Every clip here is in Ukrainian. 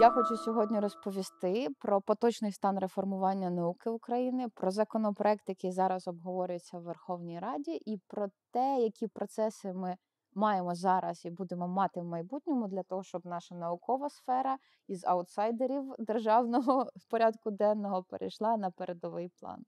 Я хочу сьогодні розповісти про поточний стан реформування науки України, про законопроект, який зараз обговорюється в Верховній Раді, і про те, які процеси ми маємо зараз і будемо мати в майбутньому для того, щоб наша наукова сфера із аутсайдерів державного порядку денного перейшла на передовий план.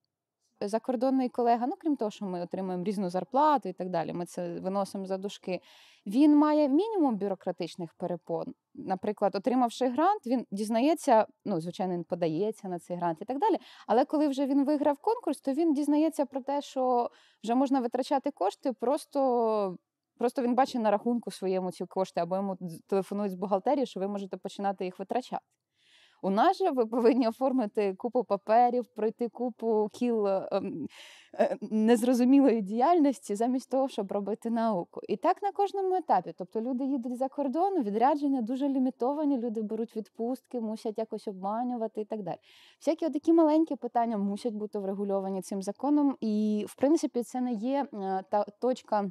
Закордонний колега, ну крім того, що ми отримуємо різну зарплату і так далі, ми це виносимо за дужки, Він має мінімум бюрократичних перепон. Наприклад, отримавши грант, він дізнається, ну звичайно, він подається на цей грант і так далі. Але коли вже він виграв конкурс, то він дізнається про те, що вже можна витрачати кошти, просто просто він бачить на рахунку своєму ці кошти, або йому телефонують з бухгалтерії, що ви можете починати їх витрачати. У нас же ви повинні оформити купу паперів, пройти купу кіл ем, е, незрозумілої діяльності замість того, щоб робити науку. І так на кожному етапі. Тобто люди їдуть за кордону, відрядження дуже лімітовані, люди беруть відпустки, мусять якось обманювати і так далі. Всякі такі маленькі питання мусять бути врегульовані цим законом. І, в принципі, це не є е, та точка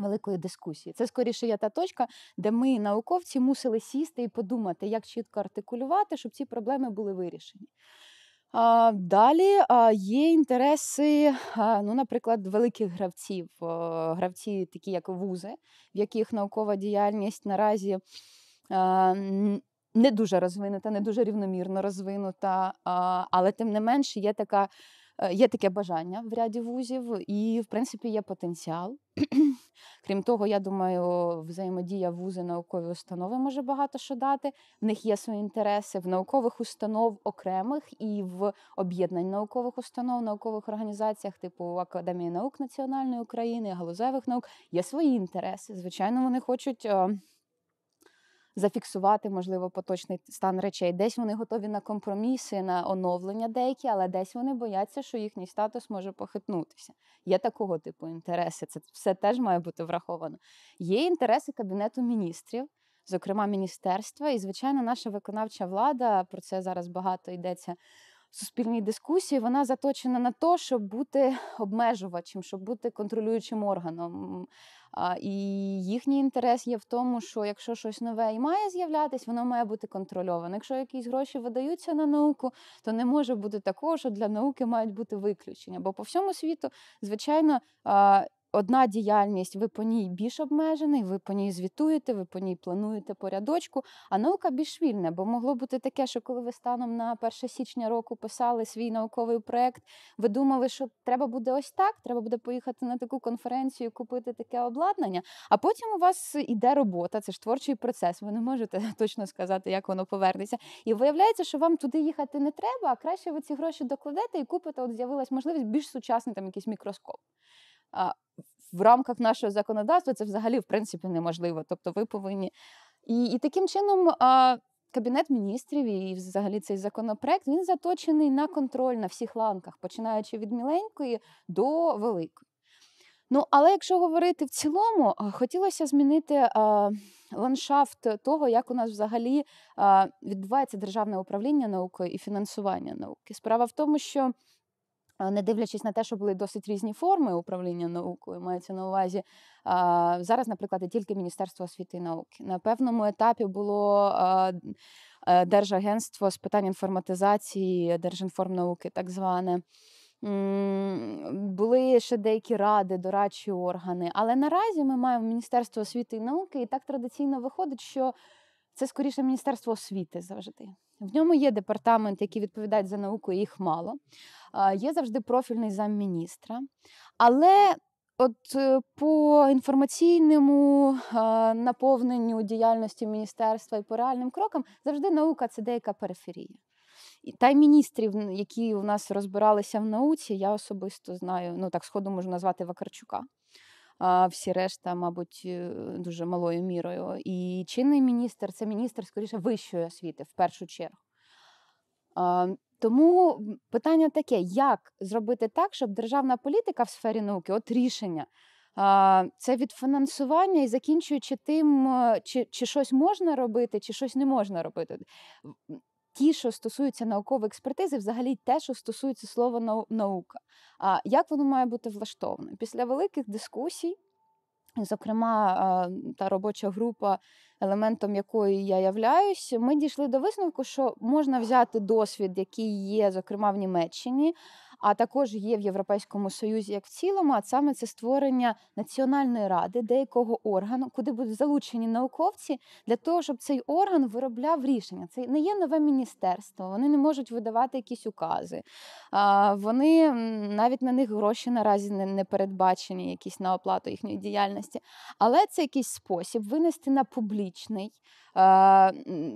великої дискусії. Це скоріше є та точка, де ми, науковці, мусили сісти і подумати, як чітко артикулювати, щоб ці проблеми були вирішені. Далі є інтереси, ну, наприклад, великих гравців, гравці, такі як вузи, в яких наукова діяльність наразі не дуже розвинута, не дуже рівномірно розвинута, але тим не менше є така. Е, є таке бажання в ряді вузів, і, в принципі, є потенціал. Крім того, я думаю, взаємодія вузи наукові установи може багато що дати. В них є свої інтереси в наукових установ окремих і в об'єднань наукових установ, наукових організаціях, типу Академії наук Національної України, галузевих наук. Є свої інтереси. Звичайно, вони хочуть. Зафіксувати, можливо, поточний стан речей. Десь вони готові на компроміси, на оновлення деякі, але десь вони бояться, що їхній статус може похитнутися. Є такого типу інтереси. Це все теж має бути враховано. Є інтереси Кабінету міністрів. Зокрема, міністерства, і, звичайно, наша виконавча влада про це зараз багато йдеться суспільній дискусії. Вона заточена на те, щоб бути обмежувачем, щоб бути контролюючим органом. І їхній інтерес є в тому, що якщо щось нове і має з'являтися, воно має бути контрольоване. Якщо якісь гроші видаються на науку, то не може бути такого, що для науки мають бути виключення. Бо по всьому світу, звичайно, одна діяльність, ви по ній більш обмежений, ви по ній звітуєте, ви по ній плануєте порядочку, а наука більш вільна, бо могло бути таке, що коли ви станом на 1 січня року писали свій науковий проект, ви думали, що треба буде ось так, треба буде поїхати на таку конференцію, купити таке обладнання. А потім у вас іде робота, це ж творчий процес. Ви не можете точно сказати, як воно повернеться. І виявляється, що вам туди їхати не треба, а краще ви ці гроші докладете і купите. От з'явилась можливість більш сучасний там якийсь мікроскоп в рамках нашого законодавства це взагалі в принципі неможливо. Тобто, ви повинні і, і таким чином. Кабінет міністрів і взагалі цей законопроект він заточений на контроль на всіх ланках, починаючи від міленької до великої. Ну, але якщо говорити в цілому, хотілося змінити а, ландшафт того, як у нас взагалі а, відбувається державне управління наукою і фінансування науки. Справа в тому, що не дивлячись на те, що були досить різні форми управління наукою, мається на увазі зараз, наприклад, тільки Міністерство освіти і науки. На певному етапі було е, Держагентство з питань інформатизації, Держінформнауки, так зване. Були ще деякі ради, дорадчі органи. Але наразі ми маємо Міністерство освіти і науки, і так традиційно виходить, що це скоріше Міністерство освіти завжди. В ньому є департамент, який відповідає за науку, їх мало. Є завжди профільний замміністра. Але от е, по інформаційному наповненню діяльності міністерства і по реальним крокам завжди наука це деяка периферія. Та й міністрів, які у нас розбиралися в науці, я особисто знаю, ну так сходу можу назвати Вакарчука а всі решта, мабуть, е, дуже малою мірою. І чинний міністр це міністр, скоріше, вищої освіти в першу чергу. Тому питання таке: як зробити так, щоб державна політика в сфері науки, от рішення, це від фінансування і закінчуючи тим, е, чи, чи щось можна робити, чи щось не можна робити ті, що стосуються наукової експертизи, взагалі те, що стосується слова наука. А як воно має бути влаштоване? Після великих дискусій зокрема, та робоча група, елементом якої я являюсь, ми дійшли до висновку, що можна взяти досвід, який є, зокрема в Німеччині, а також є в Європейському Союзі як в цілому, а саме це створення національної ради, деякого органу, куди будуть залучені науковці для того, щоб цей орган виробляв рішення. Це не є нове міністерство, вони не можуть видавати якісь укази. Вони навіть на них гроші наразі не передбачені, якісь на оплату їхньої діяльності. Але це якийсь спосіб винести на публічний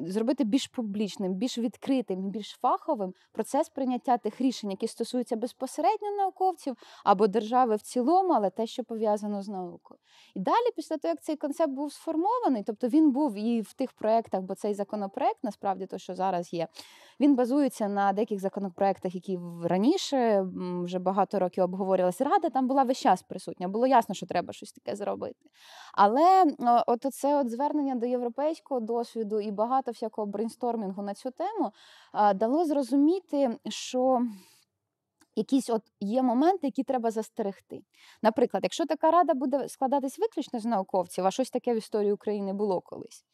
зробити більш публічним, більш відкритим, більш фаховим процес прийняття тих рішень, які стосуються безпосередньо науковців або держави в цілому, але те, що пов'язано з наукою. І далі, після того, як цей концепт був сформований, тобто він був і в тих проєктах, бо цей законопроект, насправді, то, що зараз є, він базується на деяких законопроектах, які раніше вже багато років обговорювалися. Рада там була весь час присутня. Було ясно, що треба щось таке зробити. Але от це от звернення до європейського досвіду і багато всякого брейнстормінгу на цю тему дало зрозуміти, що. Якісь от є моменти, які треба застерегти. Наприклад, якщо така рада буде складатись виключно з науковців, а щось таке в історії України було колись.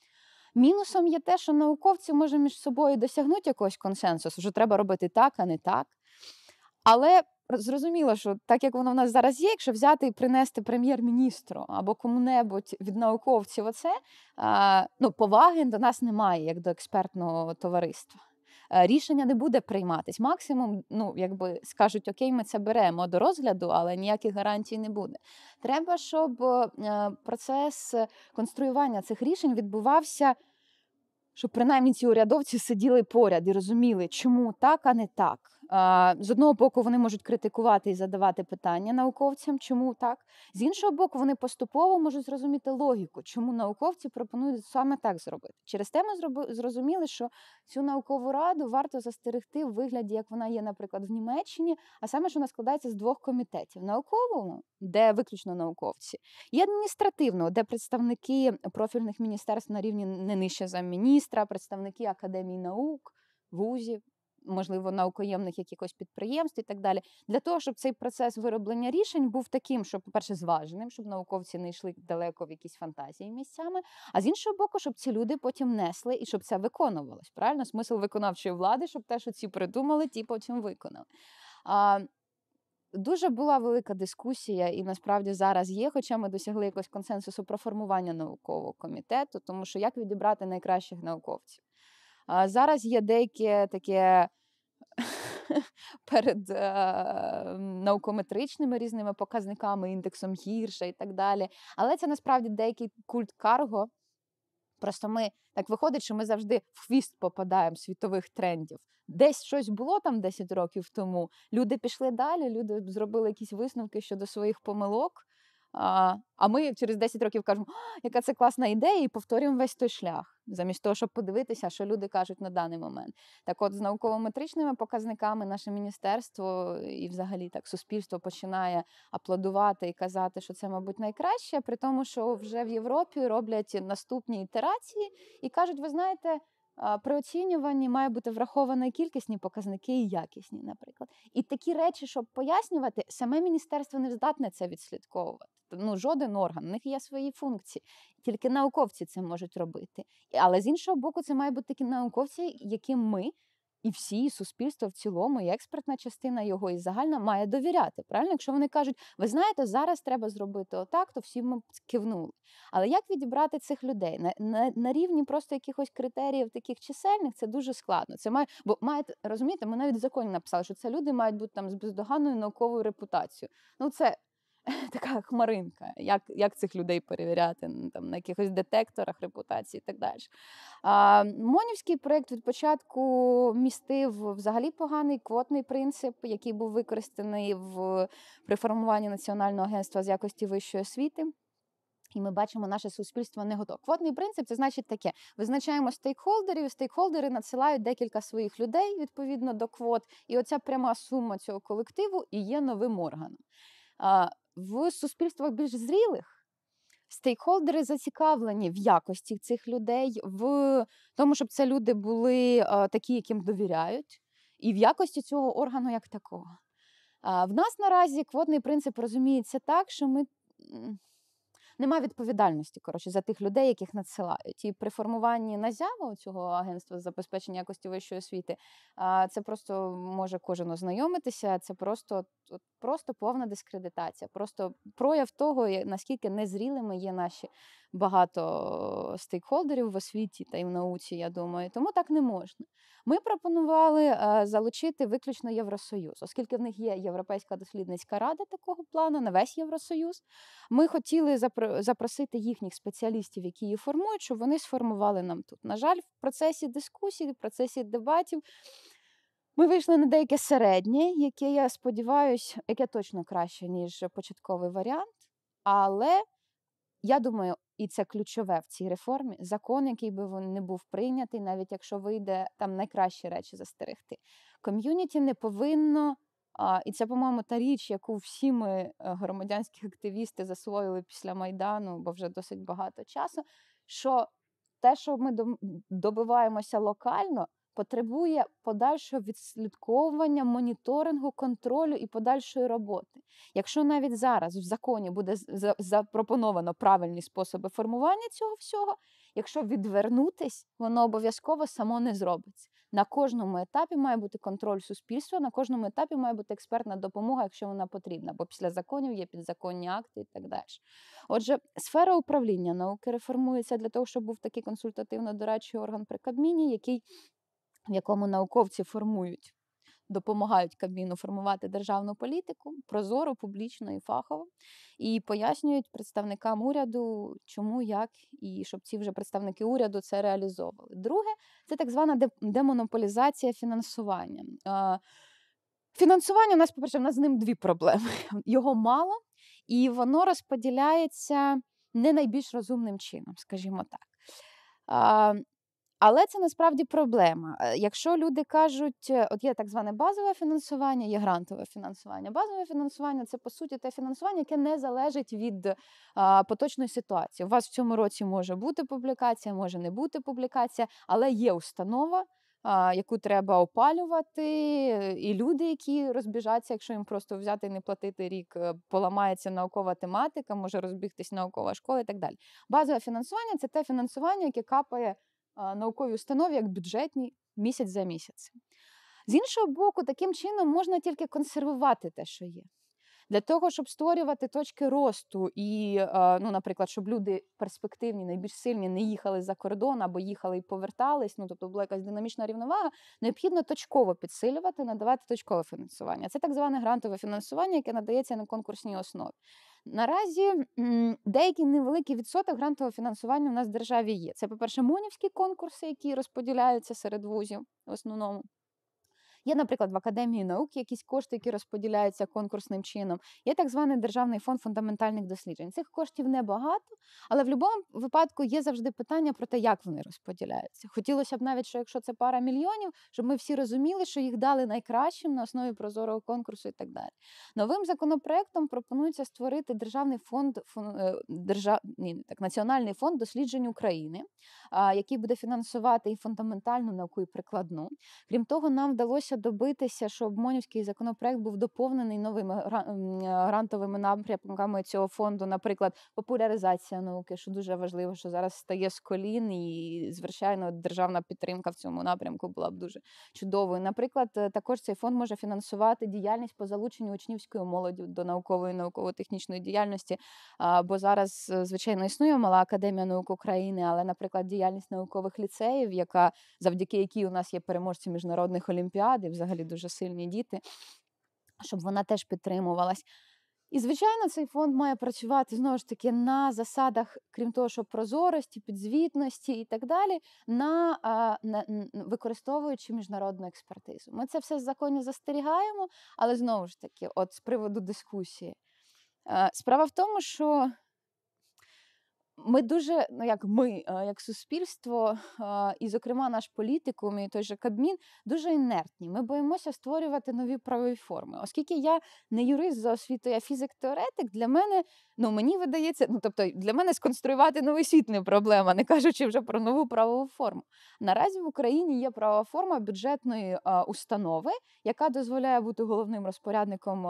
Мінусом є те, що науковці може між собою досягнути якогось консенсусу, що треба робити так, а не так. Але зрозуміло, що так як воно в нас зараз є, якщо взяти і принести прем'єр-міністру або кому-небудь від науковців, оце ну, поваги до нас немає, як до експертного товариства. Рішення не буде прийматись. Максимум, ну якби скажуть, окей, ми це беремо до розгляду, але ніяких гарантій не буде. Треба, щоб е, процес конструювання цих рішень відбувався щоб принаймні ці урядовці сиділи поряд і розуміли, чому так, а не так. З одного боку, вони можуть критикувати і задавати питання науковцям, чому так. З іншого боку, вони поступово можуть зрозуміти логіку, чому науковці пропонують саме так зробити. Через те ми зрозуміли, що цю наукову раду варто застерегти в вигляді, як вона є, наприклад, в Німеччині, а саме, що вона складається з двох комітетів: науковому, де виключно науковці, і адміністративного, де представники профільних міністерств на рівні не нижче за міністра, представники академії наук, вузів можливо, наукоємних якихось підприємств і так далі, для того, щоб цей процес вироблення рішень був таким, що, по-перше, зваженим, щоб науковці не йшли далеко в якісь фантазії місцями, а з іншого боку, щоб ці люди потім несли і щоб це виконувалось. Правильно, смисл виконавчої влади, щоб те, що ці придумали, ті потім виконали. А, Дуже була велика дискусія, і насправді зараз є, хоча ми досягли якогось консенсусу про формування наукового комітету, тому що як відібрати найкращих науковців. Зараз є деякі таке перед е, наукометричними різними показниками, індексом гірше і так далі. Але це насправді деякий культ карго. Просто ми так виходить, що ми завжди в хвіст попадаємо світових трендів. Десь щось було там 10 років тому. Люди пішли далі, люди зробили якісь висновки щодо своїх помилок. А ми через 10 років кажемо, яка це класна ідея, і повторюємо весь той шлях, замість того, щоб подивитися, що люди кажуть на даний момент. Так, от з науково-метричними показниками наше міністерство і, взагалі, так суспільство починає аплодувати і казати, що це, мабуть, найкраще, при тому, що вже в Європі роблять наступні ітерації і кажуть, ви знаєте. При оцінюванні має бути враховані кількісні показники і якісні, наприклад. І такі речі, щоб пояснювати, саме міністерство не здатне це відслідковувати. Ну, жоден орган, у них є свої функції. Тільки науковці це можуть робити. Але з іншого боку, це мають бути такі науковці, яким ми і всі, і суспільство в цілому, і експертна частина його і загальна має довіряти. Правильно, якщо вони кажуть, ви знаєте, зараз треба зробити отак, то всі ми кивнули. Але як відібрати цих людей на на, на рівні просто якихось критеріїв, таких чисельних, це дуже складно. Це має, бо маєте розумієте, ми навіть в законі написали, що це люди мають бути там з бездоганною науковою репутацією. Ну це така хмаринка, як як цих людей перевіряти там, на якихось детекторах репутації і так далі. А, Монівський проєкт від початку містив взагалі поганий квотний принцип, який був використаний в при формуванні Національного агентства з якості вищої освіти. І ми бачимо, наше суспільство не готове. Квотний принцип це значить таке: визначаємо стейкхолдерів. Стейкхолдери надсилають декілька своїх людей відповідно до квот, і оця пряма сума цього колективу і є новим органом. В суспільствах більш зрілих стейкхолдери зацікавлені в якості цих людей, в тому, щоб це люди були такі, яким довіряють, і в якості цього органу як такого. В нас наразі квотний принцип розуміється так, що ми нема відповідальності коротше, за тих людей, яких надсилають. І при формуванні НАЗЯВа, цього агентства з забезпечення якості вищої освіти, це просто може кожен ознайомитися. Це просто просто повна дискредитація, просто прояв того, наскільки незрілими є наші багато стейкхолдерів в освіті та й в науці. Я думаю, тому так не можна. Ми пропонували залучити виключно Євросоюз, оскільки в них є Європейська дослідницька рада такого плану на весь Євросоюз. Ми хотіли запросити їхніх спеціалістів, які її формують, щоб вони сформували нам тут. На жаль, в процесі дискусій, в процесі дебатів. Ми вийшли на деяке середнє, яке я сподіваюся, яке точно краще, ніж початковий варіант. Але я думаю, і це ключове в цій реформі закон, який би він не був прийнятий, навіть якщо вийде там найкращі речі застерегти. Ком'юніті не повинно, а, і це, по-моєму, та річ, яку всі ми е, громадянські активісти засвоїли після Майдану, бо вже досить багато часу. Що те, що ми добиваємося локально, потребує подальшого відслідковування, моніторингу, контролю і подальшої роботи. Якщо навіть зараз в законі буде запропоновано правильні способи формування цього всього, якщо відвернутись, воно обов'язково само не зробиться. На кожному етапі має бути контроль суспільства, на кожному етапі має бути експертна допомога, якщо вона потрібна, бо після законів є підзаконні акти і так далі. Отже, сфера управління науки реформується для того, щоб був такий консультативно-дорадчий орган при Кабміні, який в якому науковці формують, допомагають Кабміну формувати державну політику прозоро, публічно і фахово, і пояснюють представникам уряду, чому, як, і щоб ці вже представники уряду це реалізовували. Друге, це так звана демонополізація фінансування. Фінансування у нас, по-перше, в нас з ним дві проблеми. Його мало, і воно розподіляється не найбільш розумним чином, скажімо так. Але це насправді проблема. Е, якщо люди кажуть, е, от є так зване базове фінансування, є грантове фінансування. Базове фінансування це по суті те фінансування, яке не залежить від а, поточної ситуації. У вас в цьому році може бути публікація, може не бути публікація, але є установа. Яку треба опалювати, і люди, які розбіжаться, якщо їм просто взяти і не платити рік, е, поламається наукова тематика, може розбігтись наукова школа і так далі. Базове фінансування це те фінансування, яке капає науковій установі як бюджетні місяць за місяцем. З іншого боку, таким чином можна тільки консервувати те, що є. Для того, щоб створювати точки росту, і, ну, наприклад, щоб люди перспективні, найбільш сильні не їхали за кордон або їхали і повертались, ну тобто була якась динамічна рівновага, необхідно точково підсилювати, надавати точкове фінансування. Це так зване грантове фінансування, яке надається на конкурсній основі. Наразі деякий невеликий відсоток грантового фінансування у нас в державі є. Це, по-перше, монівські конкурси, які розподіляються серед вузів в основному. Є, наприклад, в академії наук якісь кошти, які розподіляються конкурсним чином. Є так званий державний фонд фундаментальних досліджень. Цих коштів небагато, але в будь-якому випадку є завжди питання про те, як вони розподіляються. Хотілося б навіть, що якщо це пара мільйонів, щоб ми всі розуміли, що їх дали найкращим на основі прозорого конкурсу і так далі. Новим законопроектом пропонується створити державний фонд е, держав... Ні, так, національний фонд досліджень України, який буде фінансувати і фундаментальну науку і прикладну. Крім того, нам вдалося добитися, щоб Монівський законопроект був доповнений новими грантовими напрямками цього фонду, наприклад, популяризація науки, що дуже важливо, що зараз стає з колін, і звичайно, державна підтримка в цьому напрямку була б дуже чудовою. Наприклад, е, також цей фонд може фінансувати діяльність по залученню учнівської молоді до наукової науково-технічної діяльності. Бо зараз, е, звичайно, існує мала академія наук України, але, наприклад, діяльність наукових ліцеїв, яка завдяки якій у нас є переможці міжнародних олімпіад ради, взагалі дуже сильні діти, щоб вона теж підтримувалась. І, звичайно, цей фонд має працювати знову ж таки на засадах, крім того, що прозорості, підзвітності і так далі, на, на використовуючи міжнародну експертизу. Ми це все в законі застерігаємо, але знову ж таки, от з приводу дискусії. Справа в тому, що ми дуже, ну як ми, е, як суспільство, е, і, зокрема, наш політикум, і той же Кабмін, дуже інертні. Ми боїмося створювати нові правові форми. Оскільки я не юрист за освітою, а фізик-теоретик, для мене, ну мені видається, ну тобто для мене сконструювати новий світ не проблема, не кажучи вже про нову правову форму. Наразі в Україні є правова форма бюджетної установи, яка дозволяє бути головним розпорядником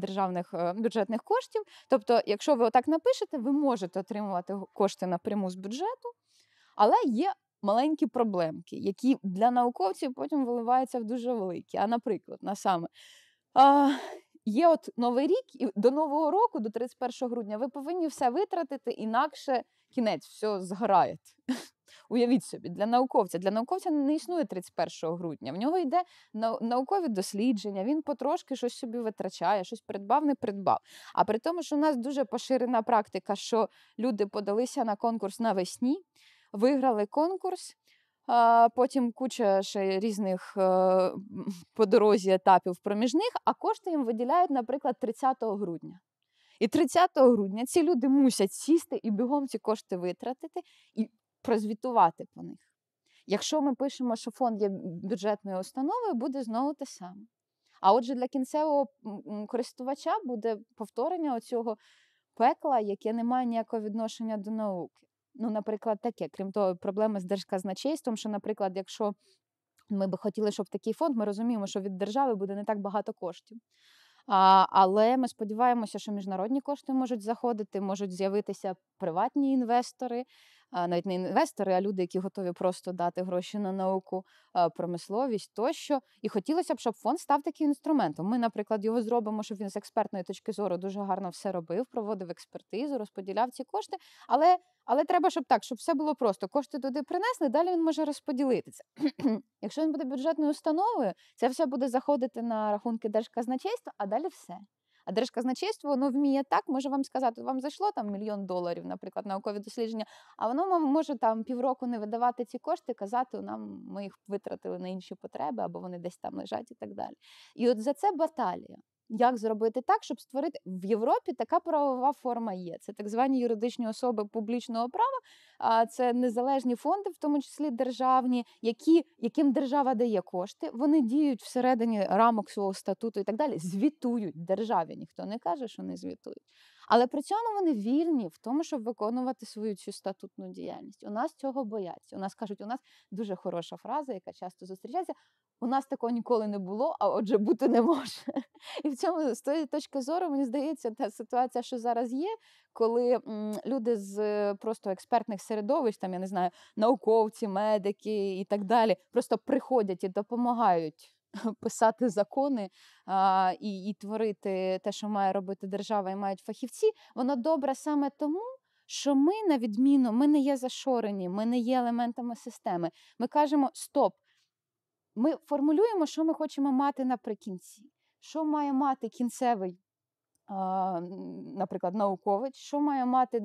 державних бюджетних коштів. Тобто, якщо ви отак напишете, ви можете отримувати кошти напряму з бюджету, але є маленькі проблемки, які для науковців потім виливаються в дуже великі. А, наприклад, на саме. А, Є от новий рік, і до нового року, до 31 грудня, ви повинні все витратити, інакше кінець все згорає. Уявіть собі, для науковця. Для науковця не існує 31 грудня. В нього йде наукові дослідження, він потрошки щось собі витрачає, щось придбав, не придбав. А при тому, що у нас дуже поширена практика, що люди подалися на конкурс навесні, виграли конкурс. Потім куча ще різних е, по дорозі етапів проміжних, а кошти їм виділяють, наприклад, 30 грудня. І 30 грудня ці люди мусять сісти і бігом ці кошти витратити і прозвітувати по них. Якщо ми пишемо, що фонд є бюджетною установою, буде знову те саме. А отже, для кінцевого користувача буде повторення оцього пекла, яке не має ніякого відношення до науки. Ну, наприклад, таке, крім того, проблеми з держказначейством, що, наприклад, якщо ми би хотіли, щоб такий фонд, ми розуміємо, що від держави буде не так багато коштів. А, Але ми сподіваємося, що міжнародні кошти можуть заходити, можуть з'явитися приватні інвестори, навіть не інвестори, а люди, які готові просто дати гроші на науку, промисловість тощо. І хотілося б, щоб фонд став таким інструментом. Ми, наприклад, його зробимо, щоб він з експертної точки зору дуже гарно все робив, проводив експертизу, розподіляв ці кошти. Але але треба, щоб так, щоб все було просто. Кошти туди принесли, далі він може розподілитися. Якщо він буде бюджетною установою, це все буде заходити на рахунки держказначейства, а далі все. А держказначейство воно вміє так, може вам сказати, вам зайшло там мільйон доларів, наприклад, наукові дослідження, а воно може там півроку не видавати ці кошти, казати, нам ми їх витратили на інші потреби, або вони десь там лежать і так далі. І от за це баталія. Як зробити так, щоб створити в Європі така правова форма є. Це так звані юридичні особи публічного права, це незалежні фонди, в тому числі державні, які, яким держава дає кошти. Вони діють всередині рамок свого статуту і так далі. Звітують державі. Ніхто не каже, що не звітують. Але при цьому вони вільні в тому, щоб виконувати свою цю статутну діяльність. У нас цього бояться. У нас кажуть, у нас дуже хороша фраза, яка часто зустрічається. У нас такого ніколи не було, а отже, бути не може. І в цьому з тої точки зору мені здається, та ситуація, що зараз є, коли люди з просто експертних середовищ, там я не знаю, науковці, медики і так далі, просто приходять і допомагають писати закони а, і, і творити те, що має робити держава, і мають фахівці, воно добре саме тому. Що ми, на відміну, ми не є зашорені, ми не є елементами системи. Ми кажемо стоп. Ми формулюємо, що ми хочемо мати наприкінці, що має мати кінцевий, наприклад, науковець, що має мати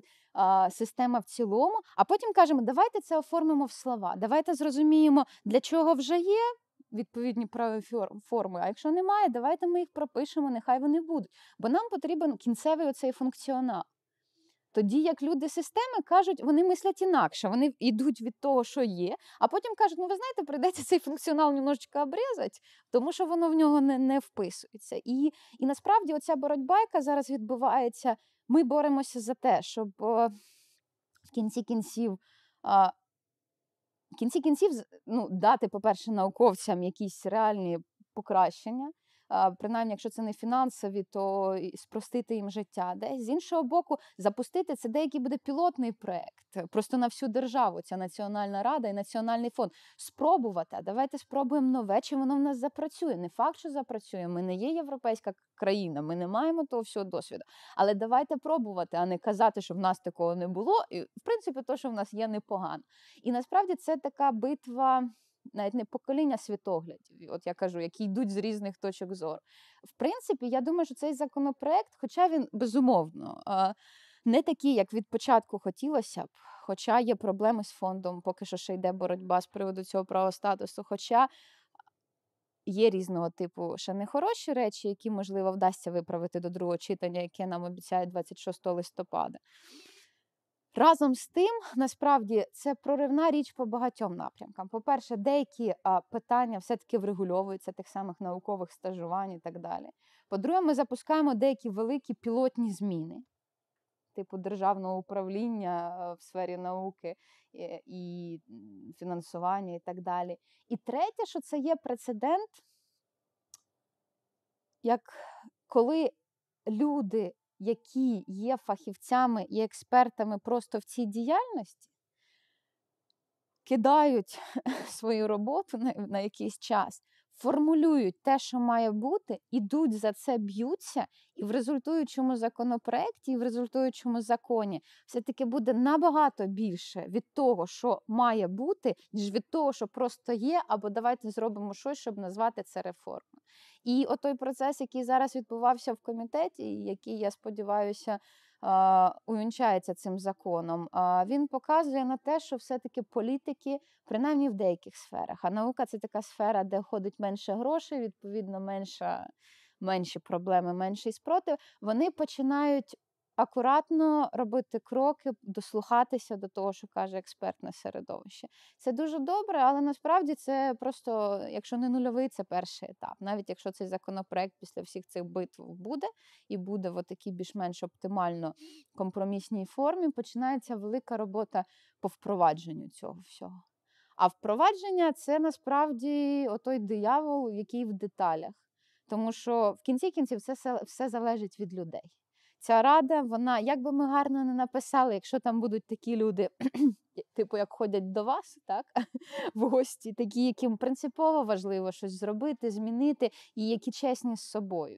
система в цілому, а потім кажемо, давайте це оформимо в слова, давайте зрозуміємо, для чого вже є відповідні правові форми. А якщо немає, давайте ми їх пропишемо, нехай вони будуть. Бо нам потрібен кінцевий оцей функціонал. Тоді, як люди системи кажуть, вони мислять інакше, вони йдуть від того, що є, а потім кажуть, ну ви знаєте, прийдеться цей функціонал немножечко обрізати, тому що воно в нього не не вписується. І і насправді оця боротьба, яка зараз відбувається, ми боремося за те, щоб в кінці кінців в кінці кінців ну, дати, по-перше, науковцям якісь реальні покращення, принаймні, якщо це не фінансові, то спростити їм життя. Десь з іншого боку, запустити це деякий буде пілотний проект, просто на всю державу. Ця національна рада і національний фонд. Спробувати. А давайте спробуємо нове, чи воно в нас запрацює. Не факт, що запрацює. Ми не є європейська країна, ми не маємо того всього досвіду. Але давайте пробувати, а не казати, що в нас такого не було. І в принципі, то, що в нас є, непогано. І насправді це така битва навіть не покоління світоглядів, от я кажу, які йдуть з різних точок зору. В принципі, я думаю, що цей законопроект, хоча він безумовно не такий, як від початку хотілося б, хоча є проблеми з фондом, поки що ще йде боротьба з приводу цього права статусу. Хоча є різного типу ще нехороші речі, які, можливо, вдасться виправити до другого читання, яке нам обіцяє 26 листопада. Разом з тим, насправді, це проривна річ по багатьом напрямкам. По-перше, деякі питання все-таки врегульовуються тих самих наукових стажувань і так далі. По-друге, ми запускаємо деякі великі пілотні зміни, типу державного управління в сфері науки і, і фінансування і так далі. І третє, що це є прецедент, як коли люди які є фахівцями і експертами просто в цій діяльності, кидають свою роботу на, якийсь час, формулюють те, що має бути, ідуть за це, б'ються, і в результуючому законопроекті, і в результуючому законі все-таки буде набагато більше від того, що має бути, ніж від того, що просто є, або давайте зробимо щось, щоб назвати це реформою. І отой процес, який зараз відбувався в комітеті, який я сподіваюся увінчається цим законом, він показує на те, що все-таки політики, принаймні в деяких сферах, а наука це така сфера, де ходить менше грошей, відповідно, менша, менші проблеми, менший спротив. Вони починають акуратно робити кроки, дослухатися до того, що каже експертне середовище. Це дуже добре, але насправді це просто, якщо не нульовий, це перший етап. Навіть якщо цей законопроект після всіх цих битв буде і буде в такій більш-менш оптимально компромісній формі, починається велика робота по впровадженню цього всього. А впровадження це насправді отой диявол, який в деталях. Тому що в кінці кінців все, все залежить від людей. Ця рада, вона, як би ми гарно не написали, якщо там будуть такі люди, типу, як ходять до вас, так, в гості, такі, яким принципово важливо щось зробити, змінити, і які чесні з собою,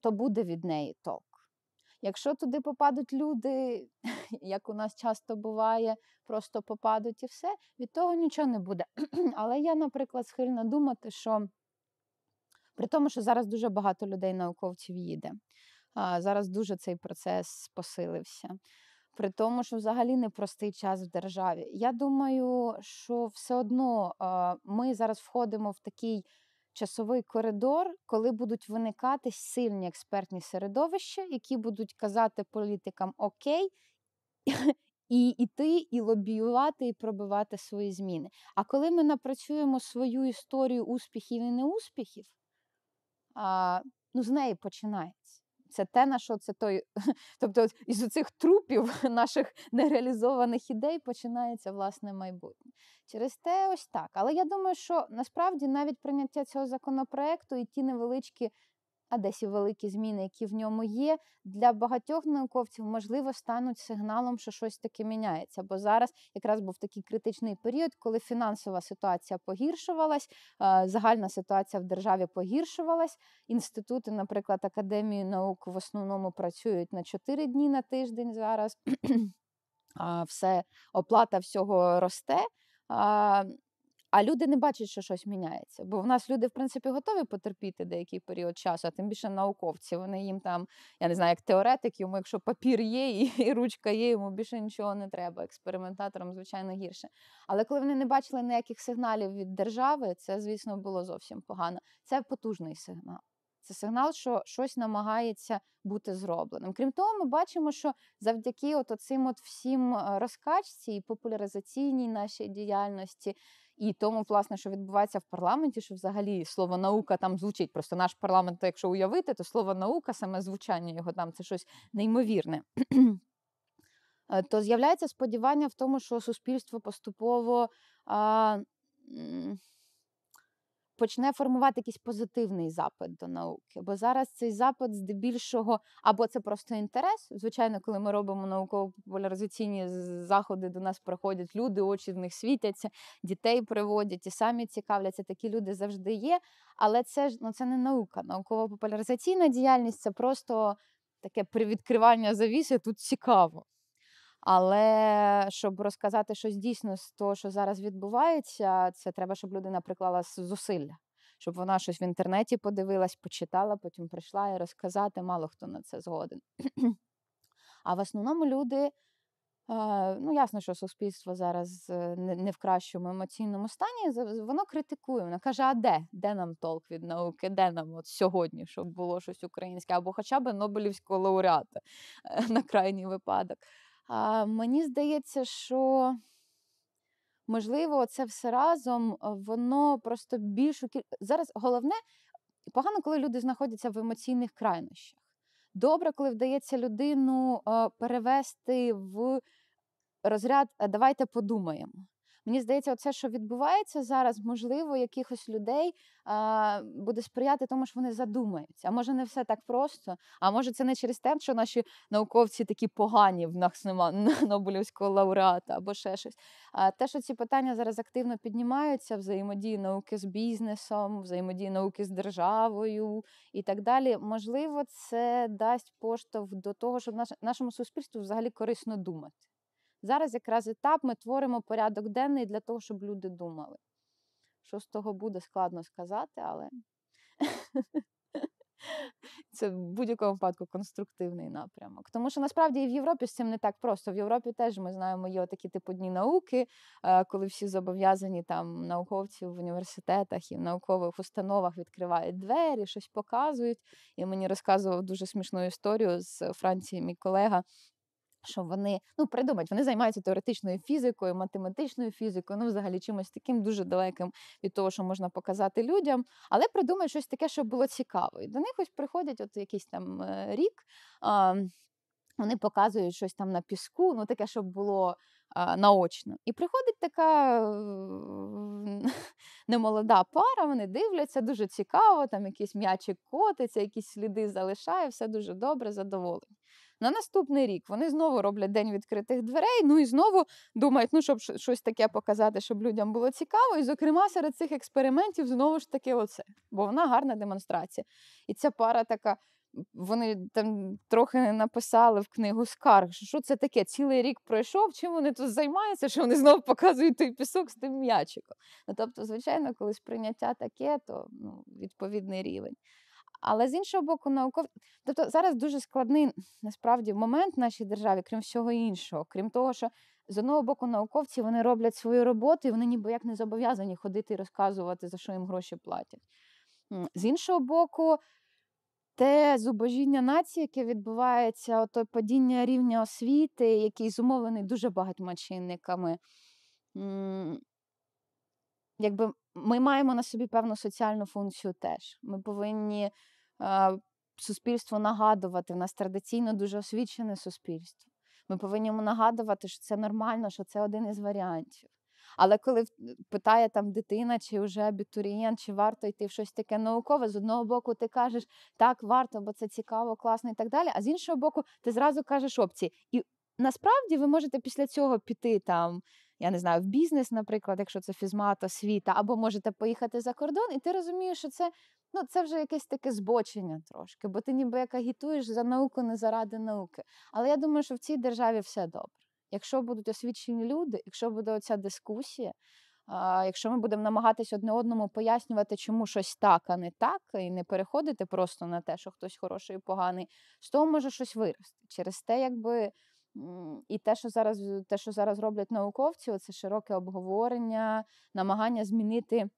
то буде від неї толк. Якщо туди попадуть люди, як у нас часто буває, просто попадуть і все, від того нічого не буде. Але я, наприклад, схильна думати, що при тому, що зараз дуже багато людей, науковців їде. Зараз дуже цей процес посилився. При тому, що взагалі непростий час в державі. Я думаю, що все одно ми зараз входимо в такий часовий коридор, коли будуть виникати сильні експертні середовища, які будуть казати політикам Окей. І йти, і лобіювати, і пробивати свої зміни. А коли ми напрацюємо свою історію успіхів і неуспіхів, а, ну, з неї починається. Це те, на що це той. Тобто, із оцих трупів наших нереалізованих ідей починається власне майбутнє. Через те, ось так. Але я думаю, що насправді навіть прийняття цього законопроекту і ті невеличкі а десь і великі зміни, які в ньому є, для багатьох науковців, можливо, стануть сигналом, що щось таке міняється. Бо зараз якраз був такий критичний період, коли фінансова ситуація погіршувалась, загальна ситуація в державі погіршувалась. Інститути, наприклад, Академії наук в основному працюють на 4 дні на тиждень зараз. Все оплата всього росте. А люди не бачать, що щось міняється. Бо в нас люди, в принципі, готові потерпіти деякий період часу, а тим більше науковці. Вони їм там, я не знаю, як теоретик, йому, якщо папір є і, і ручка є, йому більше нічого не треба. Експериментаторам, звичайно, гірше. Але коли вони не бачили ніяких сигналів від держави, це, звісно, було зовсім погано. Це потужний сигнал. Це сигнал, що щось намагається бути зробленим. Крім того, ми бачимо, що завдяки от цим от всім е, розкачці і популяризаційній нашій діяльності, і тому, власне, що відбувається в парламенті, що взагалі слово наука там звучить. Просто наш парламент, якщо уявити, то слово наука, саме звучання його там це щось неймовірне. Е, то з'являється сподівання в тому, що суспільство поступово. А, почне формувати якийсь позитивний запит до науки. Бо зараз цей запит здебільшого, або це просто інтерес. Звичайно, коли ми робимо науково-популяризаційні заходи, до нас приходять люди, очі в них світяться, дітей приводять і самі цікавляться. Такі люди завжди є. Але це ж ну, це не наука. Науково-популяризаційна діяльність це просто таке привідкривання завіси тут цікаво. Але щоб розказати щось дійсно з того, що зараз відбувається, це треба, щоб людина приклала зусилля, щоб вона щось в інтернеті подивилась, почитала, потім прийшла і розказати. Мало хто на це згоден. А в основному люди. Ну, ясно, що суспільство зараз е, не в кращому емоційному стані. Воно критикує. Воно каже: а де? Де нам толк від науки? Де нам от сьогодні, щоб було щось українське, або хоча б Нобелівського лауреата е, на крайній випадок. А, Мені здається, що можливо, це все разом воно просто більшу кіль... зараз головне погано, коли люди знаходяться в емоційних крайнощах. Добре, коли вдається людину перевести в розряд Давайте подумаємо. Мені здається, оце, що відбувається зараз, можливо, якихось людей а, буде сприяти тому, що вони задумаються. А може, не все так просто. А може, це не через те, що наші науковці такі погані, в нас нема Нобелівського лауреата або ще щось. А те, що ці питання зараз активно піднімаються, взаємодії науки з бізнесом, взаємодії науки з державою і так далі. Можливо, це дасть поштовх до того, щоб наш, нашому суспільству взагалі корисно думати. Зараз якраз етап ми творимо порядок денний для того, щоб люди думали. Що з того буде, складно сказати, але це в будь-якому випадку конструктивний напрямок. Тому що насправді і в Європі з цим не так просто. В Європі теж ми знаємо, є такі типу дні науки, е, коли всі зобов'язані там науковці в університетах і в наукових установах відкривають двері, щось показують. І мені розказував дуже смішну історію з Франції, мій колега що вони ну придумають, вони займаються теоретичною фізикою, математичною фізикою, ну взагалі чимось таким дуже далеким від того, що можна показати людям, але придумають щось таке, що було цікаво. І до них ось приходять от якийсь там е, рік. А, вони показують щось там на піску, ну таке, щоб було а, наочно. І приходить така немолода пара, вони дивляться, дуже цікаво, там якийсь м'ячик котиться, якісь сліди залишає, все дуже добре, задоволені. На наступний рік вони знову роблять день відкритих дверей. Ну і знову думають, ну щоб щось таке показати, щоб людям було цікаво. І, зокрема, серед цих експериментів знову ж таки, оце, бо вона гарна демонстрація. І ця пара така. Вони там трохи написали в книгу скарг, що це таке? Цілий рік пройшов, чим вони тут займаються, що вони знову показують той пісок з тим м'ячиком. Ну, Тобто, звичайно, коли сприйняття таке, то ну, відповідний рівень. Але з іншого боку, науков... Тобто зараз дуже складний насправді момент в нашій державі, крім всього іншого, крім того, що з одного боку науковці вони роблять свою роботу, і вони ніби як не зобов'язані ходити і розказувати, за що їм гроші платять. З іншого боку, те зубожіння нації, яке відбувається, ото падіння рівня освіти, який зумовлений дуже багатьма чинниками. Якби ми маємо на собі певну соціальну функцію теж. Ми повинні е, суспільству нагадувати. В нас традиційно дуже освічене суспільство. Ми повинні нагадувати, що це нормально, що це один із варіантів. Але коли питає там дитина, чи вже абітурієнт, чи варто йти в щось таке наукове, з одного боку, ти кажеш, так, варто, бо це цікаво, класно і так далі. А з іншого боку, ти зразу кажеш опції. І насправді ви можете після цього піти там я не знаю, в бізнес, наприклад, якщо це фізмат, освіта, або можете поїхати за кордон, і ти розумієш, що це ну, це вже якесь таке збочення трошки, бо ти ніби як агітуєш за науку не заради науки. Але я думаю, що в цій державі все добре. Якщо будуть освічені люди, якщо буде оця дискусія, якщо ми будемо намагатися одне одному пояснювати, чому щось так, а не так, і не переходити просто на те, що хтось хороший і поганий, з того може щось вирости. Через те, якби. І те, що зараз те, що зараз роблять науковці, це широке обговорення, намагання змінити.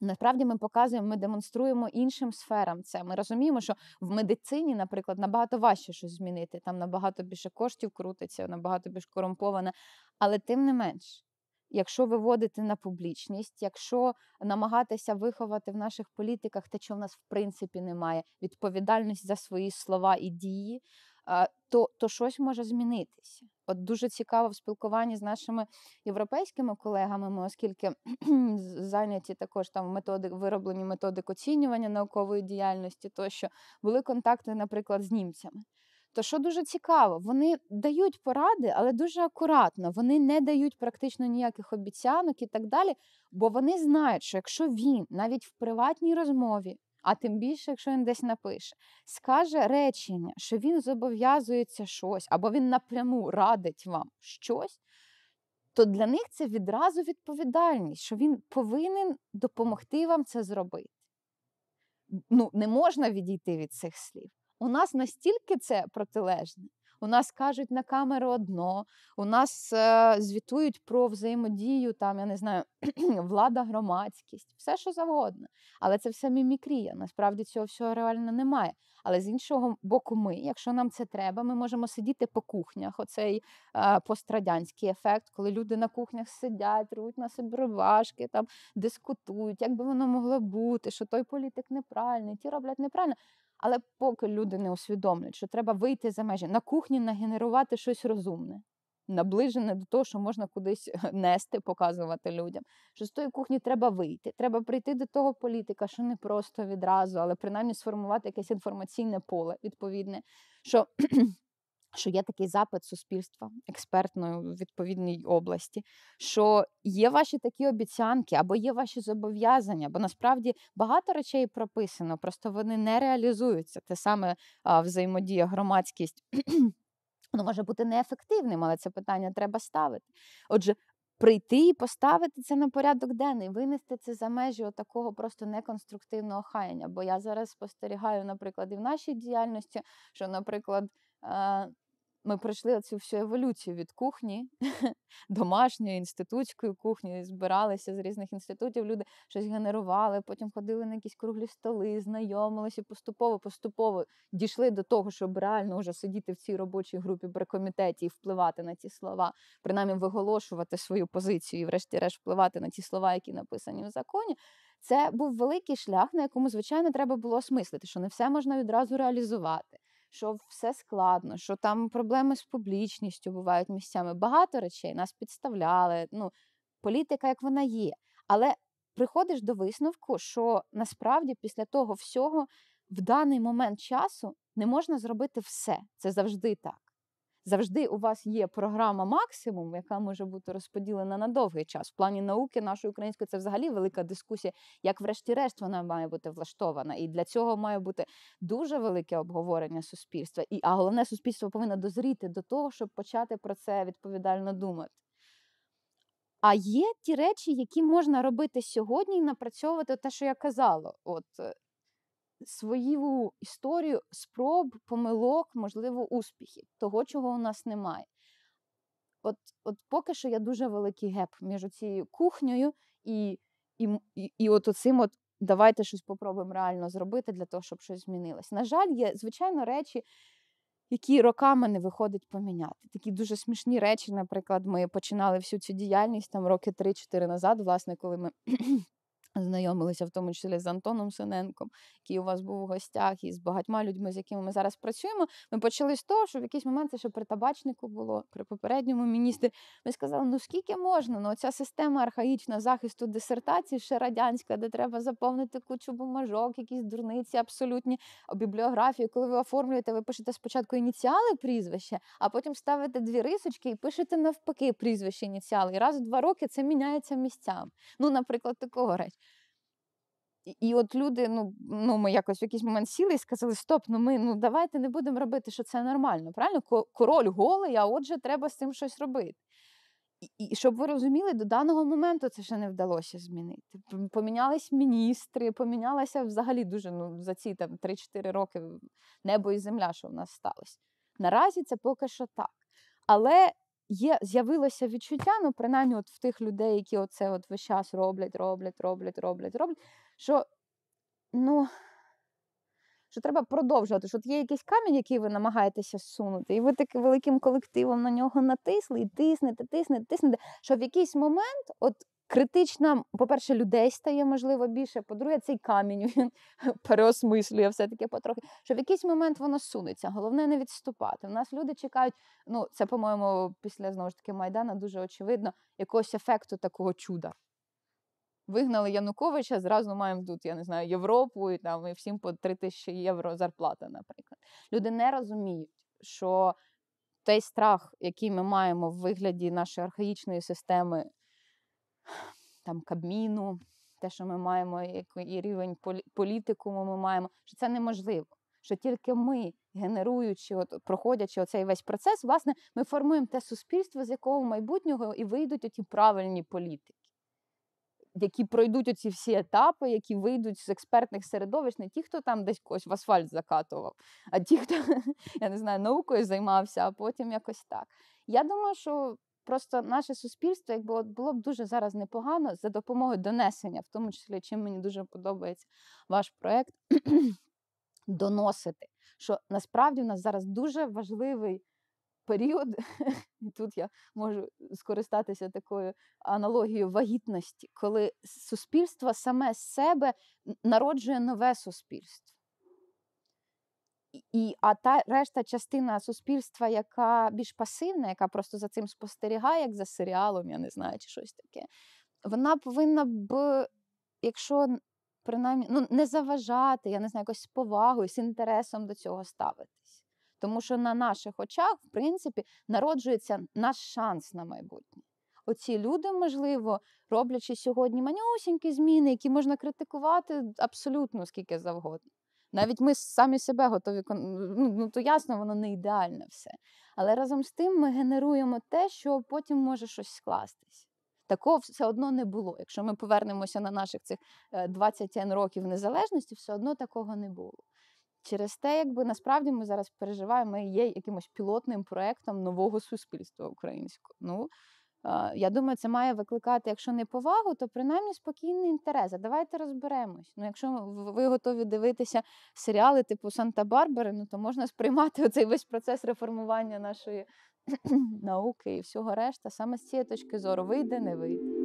Насправді ми показуємо, ми демонструємо іншим сферам це. Ми розуміємо, що в медицині, наприклад, набагато важче щось змінити. Там набагато більше коштів крутиться, набагато більш корумповане. Але тим не менш, якщо виводити на публічність, якщо намагатися виховати в наших політиках те, що в нас в принципі немає, відповідальність за свої слова і дії то то щось може змінитися. От дуже цікаво в спілкуванні з нашими європейськими колегами, ми, оскільки зайняті також там методи вироблені методик оцінювання наукової діяльності, тощо були контакти, наприклад, з німцями. То що дуже цікаво, вони дають поради, але дуже акуратно. Вони не дають практично ніяких обіцянок і так далі, бо вони знають, що якщо він навіть в приватній розмові а тим більше, якщо він десь напише, скаже речення, що він зобов'язується щось, або він напряму радить вам щось, то для них це відразу відповідальність, що він повинен допомогти вам це зробити. Ну, Не можна відійти від цих слів. У нас настільки це протилежне. У нас кажуть на камеру одно, у нас е, звітують про взаємодію, там я не знаю, влада, громадськість, все що завгодно. Але це все мімікрія. Насправді цього всього реально немає. Але з іншого боку, ми, якщо нам це треба, ми можемо сидіти по кухнях. Оцей е, пострадянський ефект, коли люди на кухнях сидять, рвуть на себе рубашки, там дискутують, як би воно могло бути, що той політик неправильний, ті роблять неправильно. Але поки люди не усвідомлять, що треба вийти за межі на кухні, нагенерувати щось розумне, наближене до того, що можна кудись нести, показувати людям. Що з тої кухні треба вийти. Треба прийти до того політика, що не просто відразу, але принаймні сформувати якесь інформаційне поле відповідне. що що є такий запит суспільства експертної в відповідній області, що є ваші такі обіцянки або є ваші зобов'язання, бо насправді багато речей прописано, просто вони не реалізуються. Те саме а, взаємодія, громадськість воно може бути неефективним, але це питання треба ставити. Отже, прийти і поставити це на порядок денний, винести це за межі такого просто неконструктивного хаяння. Бо я зараз спостерігаю, наприклад, і в нашій діяльності, що, наприклад, ми пройшли цю всю еволюцію від кухні домашньої, інститутської кухні, збиралися з різних інститутів, люди щось генерували, потім ходили на якісь круглі столи, знайомилися поступово, поступово дійшли до того, щоб реально вже сидіти в цій робочій групі при комітеті і впливати на ці слова, принаймні виголошувати свою позицію і, врешті-решт, впливати на ті слова, які написані в законі. Це був великий шлях, на якому, звичайно, треба було осмислити, що не все можна відразу реалізувати що все складно, що там проблеми з публічністю бувають місцями. Багато речей нас підставляли. Ну, політика, як вона є. Але приходиш до висновку, що насправді після того всього в даний момент часу не можна зробити все. Це завжди так завжди у вас є програма максимум, яка може бути розподілена на довгий час. В плані науки нашої української це взагалі велика дискусія, як, врешті-решт, вона має бути влаштована. І для цього має бути дуже велике обговорення суспільства. І а головне суспільство повинно дозріти до того, щоб почати про це відповідально думати. А є ті речі, які можна робити сьогодні і напрацьовувати те, що я казала. От е, свою історію спроб, помилок, можливо, успіхів, того, чого у нас немає. От от поки що є дуже великий геп між цією кухнею і і, і, і от оцим от давайте щось попробуємо реально зробити для того, щоб щось змінилось. На жаль, є, звичайно, речі, які роками не виходить поміняти. Такі дуже смішні речі, наприклад, ми починали всю цю діяльність там роки 3-4 назад, власне, коли ми Знайомилися в тому числі з Антоном Синенком, який у вас був у гостях, і з багатьма людьми, з якими ми зараз працюємо. Ми почали з того, що в якийсь момент це ще при табачнику було, при попередньому міністрі. Ми сказали, ну скільки можна? Ну ця система архаїчна захисту дисертації, ще радянська, де треба заповнити кучу бумажок, якісь дурниці абсолютні бібліографії. Коли ви оформлюєте, ви пишете спочатку ініціали прізвище, а потім ставите дві рисочки і пишете навпаки прізвище ініціали. І раз в два роки це міняється місцями. Ну, наприклад, такого речі. І от люди, ну ну ми якось в якийсь момент сіли і сказали: Стоп, ну ми ну давайте не будемо робити, що це нормально. Правильно? Король голий, а отже, треба з цим щось робити. І, і щоб ви розуміли, до даного моменту це ще не вдалося змінити. Помінялись міністри, помінялася взагалі дуже ну, за ці там 3-4 роки небо і земля, що в нас сталося. Наразі це поки що так. Але є, з'явилося відчуття, ну, принаймні, от в тих людей, які оце от весь час роблять, роблять, роблять, роблять, роблять, що ну, що треба продовжувати. Що от є якийсь камінь, який ви намагаєтеся зсунути, і ви таким великим колективом на нього натисли, і тиснете, тиснете, тиснете, що в якийсь момент от критична, по-перше, людей стає, можливо, більше. По-друге, цей камінь він переосмислює все-таки потрохи. Що в якийсь момент воно сунеться. Головне не відступати. У нас люди чекають, ну, це, по-моєму, після знову ж таки Майдана дуже очевидно, якогось ефекту такого чуда. Вигнали Януковича, зразу маємо тут, я не знаю, Європу і там і всім по 3 тисячі євро зарплата, наприклад. Люди не розуміють, що той страх, який ми маємо в вигляді нашої архаїчної системи там Кабміну, те, що ми маємо, який рівень політикуму ми маємо, що це неможливо. Що тільки ми, генеруючи, от, проходячи оцей весь процес, власне, ми формуємо те суспільство, з якого майбутнього і вийдуть оті правильні політики. Які пройдуть оці всі етапи, які вийдуть з експертних середовищ, не ті, хто там десь когось в асфальт закатував, а ті, хто я не знаю, наукою займався, а потім якось так. Я думаю, що просто наше суспільство, якби от було б дуже зараз непогано за допомогою донесення, в тому числі чим мені дуже подобається ваш проект, доносити, що насправді у нас зараз дуже важливий період, і тут я можу скористатися такою аналогією вагітності, коли суспільство саме з себе народжує нове суспільство. І- а та решта частина суспільства, яка більш пасивна, яка просто за цим спостерігає, як за серіалом, я не знаю, чи щось таке, вона повинна б, якщо принаймні ну, не заважати, я не знаю, якось з повагою, з інтересом до цього ставитись. Тому що на наших очах, в принципі, народжується наш шанс на майбутнє. Оці люди, можливо, роблячи сьогодні манюсінькі зміни, які можна критикувати абсолютно скільки завгодно. Навіть ми самі себе готові ну, ну то ясно, воно не ідеальне все. Але разом з тим ми генеруємо те, що потім може щось скластись. Такого все одно не було. Якщо ми повернемося на наших цих е, 20 років незалежності, все одно такого не було. Через те, якби насправді ми зараз переживаємо, ми є якимось пілотним проектом нового суспільства українського. Ну я думаю, це має викликати, якщо не повагу, то принаймні спокійний інтерес. А давайте розберемось. Ну, якщо ви готові дивитися серіали типу Санта-Барбари, ну то можна сприймати оцей весь процес реформування нашої науки і всього решта саме з цієї точки зору вийде, не вийде.